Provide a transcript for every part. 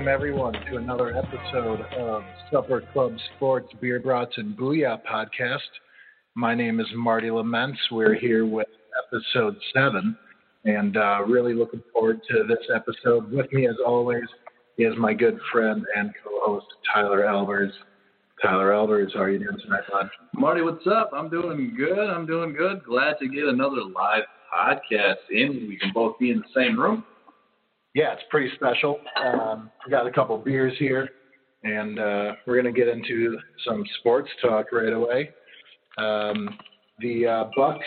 Welcome, everyone, to another episode of Supper Club Sports Beer Brats and Booyah podcast. My name is Marty Laments. We're here with episode seven, and uh, really looking forward to this episode. With me, as always, is my good friend and co-host Tyler Albers. Tyler Albers, how are you doing tonight, bud? Marty, what's up? I'm doing good. I'm doing good. Glad to get another live podcast in. We can both be in the same room. Yeah, it's pretty special. Um, got a couple beers here, and uh, we're going to get into some sports talk right away. Um, the uh, Bucks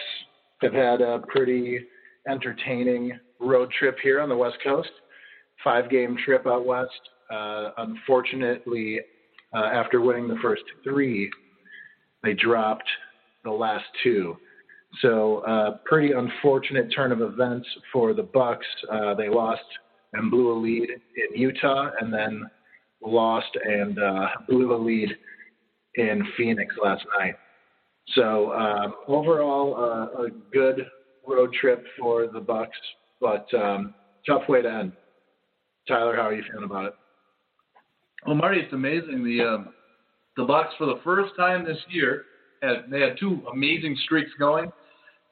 have had a pretty entertaining road trip here on the West Coast. Five-game trip out west. Uh, unfortunately, uh, after winning the first three, they dropped the last two. So, uh, pretty unfortunate turn of events for the Bucks. Uh, they lost and blew a lead in Utah, and then lost and uh, blew a lead in Phoenix last night. So uh, overall, uh, a good road trip for the Bucks, but um, tough way to end. Tyler, how are you feeling about it? Well, Marty, it's amazing. The um, the Bucks for the first time this year had they had two amazing streaks going.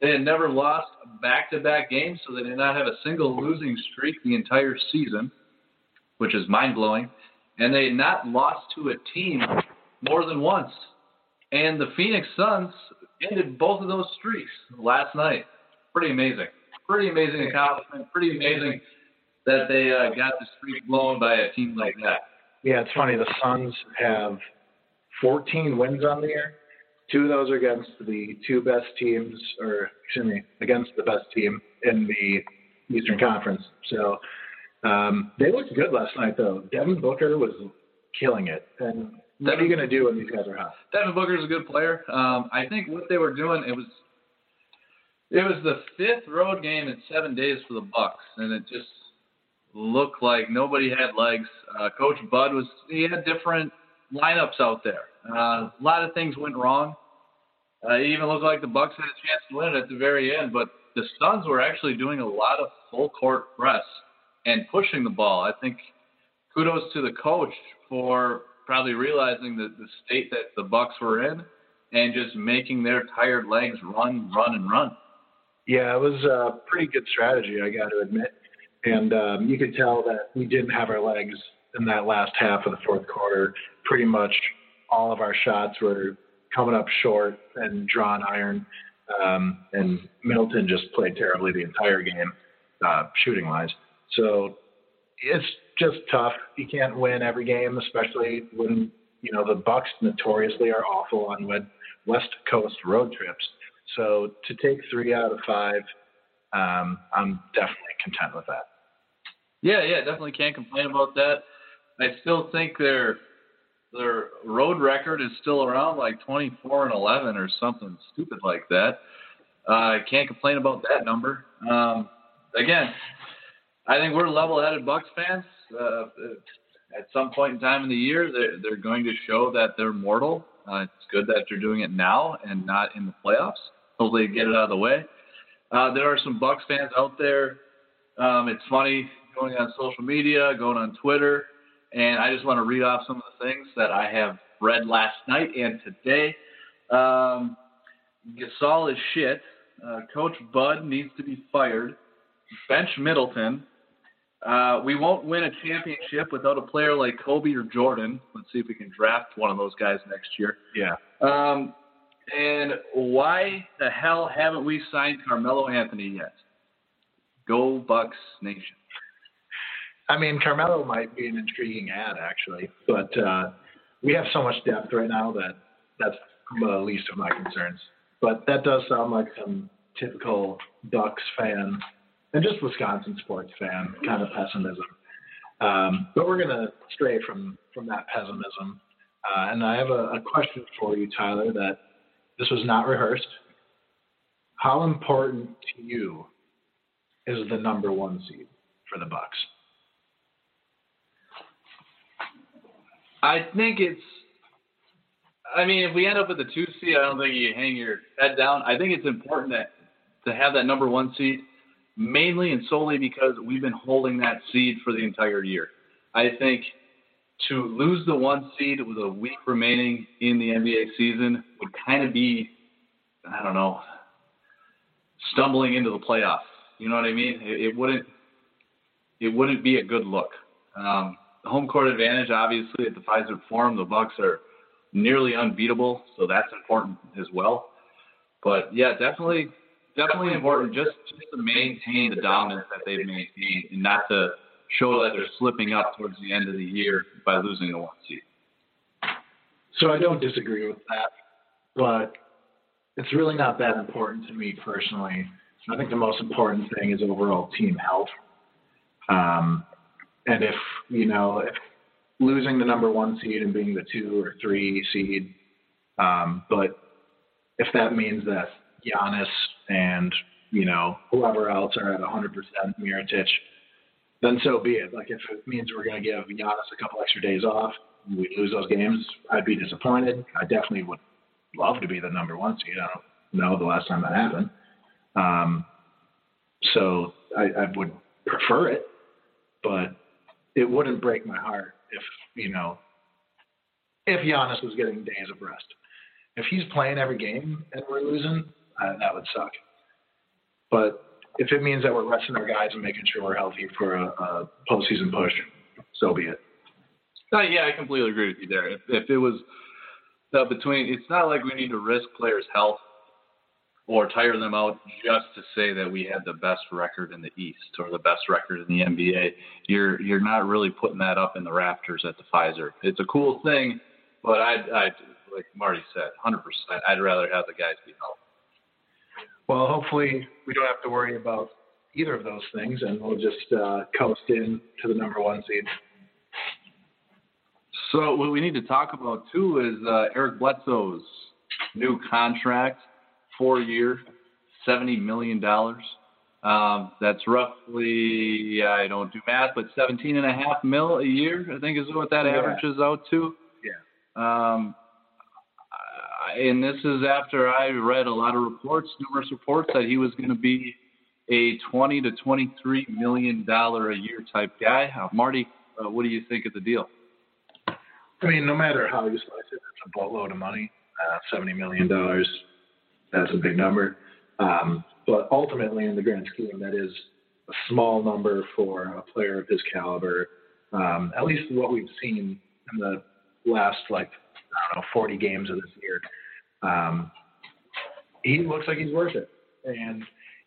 They had never lost back-to-back games, so they did not have a single losing streak the entire season, which is mind-blowing. And they had not lost to a team more than once. And the Phoenix Suns ended both of those streaks last night. Pretty amazing. Pretty amazing accomplishment. Pretty amazing that they uh, got the streak blown by a team like that. Yeah, it's funny. The Suns have 14 wins on the year. Two of those are against the two best teams, or excuse me, against the best team in the Eastern Conference. So um, they looked good last night, though. Devin Booker was killing it. And what are you going to do when these guys are hot? Devin Booker's a good player. Um, I think what they were doing, it was it was the fifth road game in seven days for the Bucks, and it just looked like nobody had legs. Uh, Coach Bud was he had different lineups out there. Uh, a lot of things went wrong. Uh, it even looked like the Bucks had a chance to win it at the very end, but the Suns were actually doing a lot of full court press and pushing the ball. I think kudos to the coach for probably realizing the, the state that the Bucks were in and just making their tired legs run, run, and run. Yeah, it was a pretty good strategy, I got to admit. And um, you could tell that we didn't have our legs in that last half of the fourth quarter. Pretty much all of our shots were coming up short and drawn iron. Um, and Middleton just played terribly the entire game, uh, shooting wise. So it's just tough. You can't win every game, especially when you know the Bucks notoriously are awful on West Coast road trips. So to take three out of five, um, I'm definitely content with that. Yeah, yeah, definitely can't complain about that. I still think their their road record is still around like 24 and 11 or something stupid like that. Uh, I can't complain about that number. Um, again, I think we're level-headed Bucks fans. Uh, at some point in time in the year, they're, they're going to show that they're mortal Uh, it's good that they're doing it now and not in the playoffs. Hopefully, they get it out of the way. Uh, there are some Bucks fans out there. Um, it's funny going on social media, going on Twitter, and I just want to read off some of the things that I have read last night and today. Um, Gasol is shit. Uh, Coach Bud needs to be fired. Bench Middleton. Uh, we won't win a championship without a player like Kobe or Jordan. Let's see if we can draft one of those guys next year. Yeah. Um, and why the hell haven't we signed Carmelo Anthony yet? Go Bucks Nation. I mean, Carmelo might be an intriguing add actually, but uh, we have so much depth right now that that's the least of my concerns. But that does sound like some typical Bucks fan and just Wisconsin sports fan kind of pessimism. Um, but we're going to stray from from that pessimism. Uh, and I have a, a question for you, Tyler. That this was not rehearsed. How important to you is the number one seed for the Bucks? I think it's. I mean, if we end up with the two seed, I don't think you hang your head down. I think it's important that to have that number one seed, mainly and solely because we've been holding that seed for the entire year. I think to lose the one seed with a week remaining in the NBA season would kind of be, I don't know, stumbling into the playoffs. You know what I mean? It, it wouldn't. It wouldn't be a good look. Um, home court advantage, obviously, at the Fiserv Forum, the Bucks are nearly unbeatable, so that's important as well. But yeah, definitely, definitely important just, just to maintain the dominance that they've maintained and not to show that they're slipping up towards the end of the year by losing the one seed. So I don't disagree with that, but it's really not that important to me personally. I think the most important thing is overall team health. Um, and if you know if losing the number one seed and being the two or three seed, um, but if that means that Giannis and you know whoever else are at 100% Mirotic, then so be it. Like if it means we're going to give Giannis a couple extra days off, we lose those games, I'd be disappointed. I definitely would love to be the number one seed. I don't know the last time that happened. Um, so I, I would prefer it, but it wouldn't break my heart if you know if Giannis was getting days of rest. If he's playing every game and we're losing, uh, that would suck. But if it means that we're resting our guys and making sure we're healthy for a, a postseason push, so be it. Uh, yeah, I completely agree with you there. If, if it was uh, between, it's not like we need to risk players' health or tire them out just to say that we had the best record in the East or the best record in the NBA. You're you're not really putting that up in the rafters at the Fiserv. It's a cool thing, but I I like Marty said, 100%. I'd rather have the guys be healthy. Well, hopefully we don't have to worry about either of those things, and we'll just uh, coast in to the number one seed. So what we need to talk about too is uh, Eric Bledsoe's new contract four year, $70 million. Um, that's roughly, I don't do math, but 17 and a mil a year, I think is what that Yeah. averages out to. Yeah. Um, and this is after I read a lot of reports, numerous reports, that he was going to be a 20 to 23 million dollar a year type guy. Uh, Marty, uh, what do you think of the deal? I mean, no matter how you slice it, it's a boatload of money. Uh, Seventy million dollars, that's a big number. Um, but ultimately, in the grand scheme, that is a small number for a player of his caliber. Um, at least what we've seen in the last, like, I don't know, 40 games of this year. Um, he looks like he's worth it, and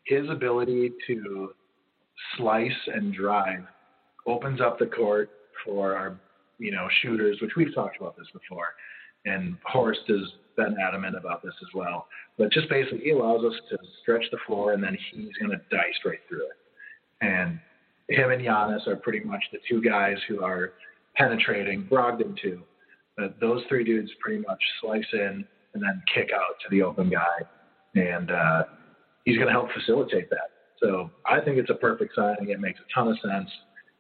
his ability to slice and drive opens up the court for our you know, shooters, which we've talked about this before, and Horst has been adamant about this as well. But just basically, he allows us to stretch the floor, and then he's going to dice right through it. And him and Giannis are pretty much the two guys who are penetrating. Brogdon too. But those three dudes pretty much slice in and then kick out to the open guy, and uh, he's going to help facilitate that. So I think it's a perfect signing. It makes a ton of sense.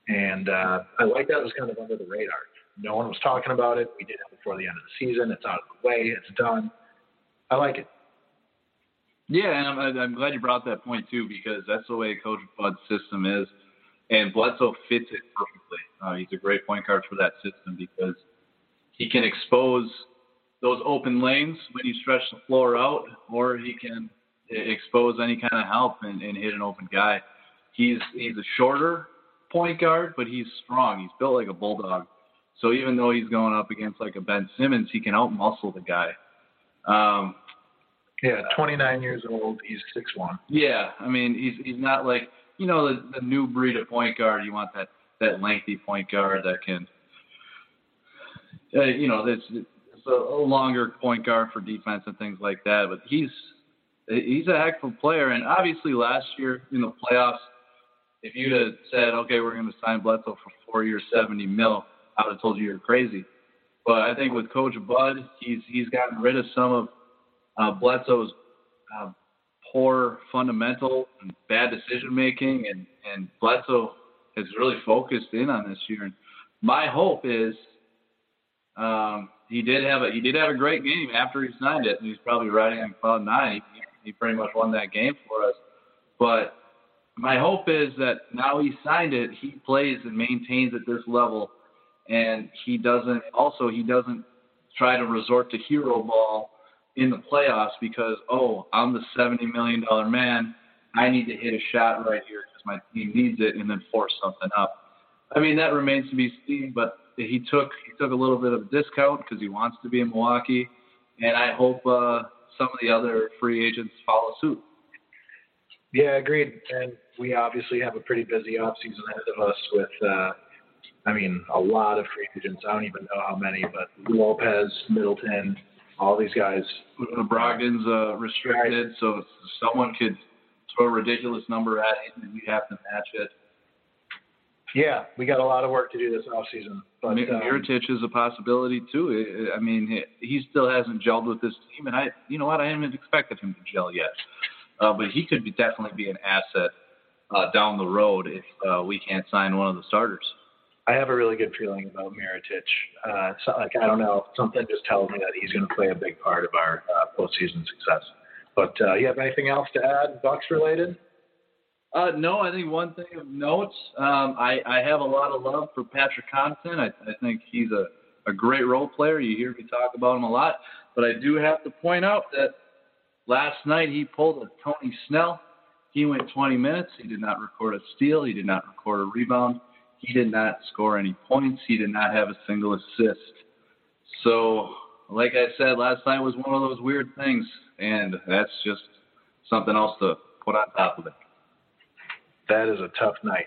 And uh, I like that it was kind of under the radar. No one was talking about it. We did it before the end of the season. It's out of the way. It's done. I like it. Yeah, and I'm, I'm glad you brought that point too because that's the way Coach Bud's system is, and Bledsoe fits it perfectly. Uh, he's a great point guard for that system because he can expose those open lanes when you stretch the floor out, or he can expose any kind of help and, and hit an open guy. He's he's a shorter point guard, but he's strong. He's built like a bulldog. So even though he's going up against like a Ben Simmons, he can out muscle the guy. Um, yeah, 29 years old. He's six one. Yeah, I mean he's he's not like you know the, the new breed of point guard. You want that that lengthy point guard that can, uh, you know, that's it's a, a longer point guard for defense and things like that. But he's he's a heck of a player. And obviously last year in the playoffs, if you'd have said, okay, we're going to sign Bledsoe for four years, 70 mil, I would have told you you're crazy. But I think with Coach Bud, he's he's gotten rid of some of uh, Bledsoe's uh, poor fundamental and bad decision making, and and Bledsoe has really focused in on this year. And my hope is um, he did have a he did have a great game after he signed it, and he's probably riding on cloud nine. He, he pretty much won that game for us. But my hope is that now he signed it, he plays and maintains at this level and he doesn't also he doesn't try to resort to hero ball in the playoffs because oh I'm the seventy million dollar man I need to hit a shot right here because my team needs it and then force something up. I mean that remains to be seen, but he took he took a little bit of a discount because he wants to be in Milwaukee, and I hope uh, some of the other free agents follow suit. Yeah, agreed. And we obviously have a pretty busy off season ahead of us with uh, I mean, a lot of free agents. I don't even know how many, but Lopez, Middleton, all these guys. Brogdon's uh, restricted, right. so someone could throw a ridiculous number at him, and we have to match it. Yeah, we got a lot of work to do this off season. But um, Mirotic is a possibility too. I mean, he still hasn't gelled with this team, and I, you know what, I haven't expected him to gel yet. Uh, but he could be definitely be an asset uh, down the road if uh, we can't sign one of the starters. I have a really good feeling about Mirotic. Uh, so, like I don't know, something just tells me that he's going to play a big part of our uh, postseason success. But uh, you have anything else to add, Bucks related? Uh, no, I think one thing of note, um, I, I have a lot of love for Patrick Connaughton. I, I think he's a, a great role player. You hear me talk about him a lot. But I do have to point out that last night he pulled a Tony Snell. He went 20 minutes. He did not record a steal. He did not record a rebound. He did not score any points. He did not have a single assist. So, like I said, last night was one of those weird things, and that's just something else to put on top of it. That is a tough night.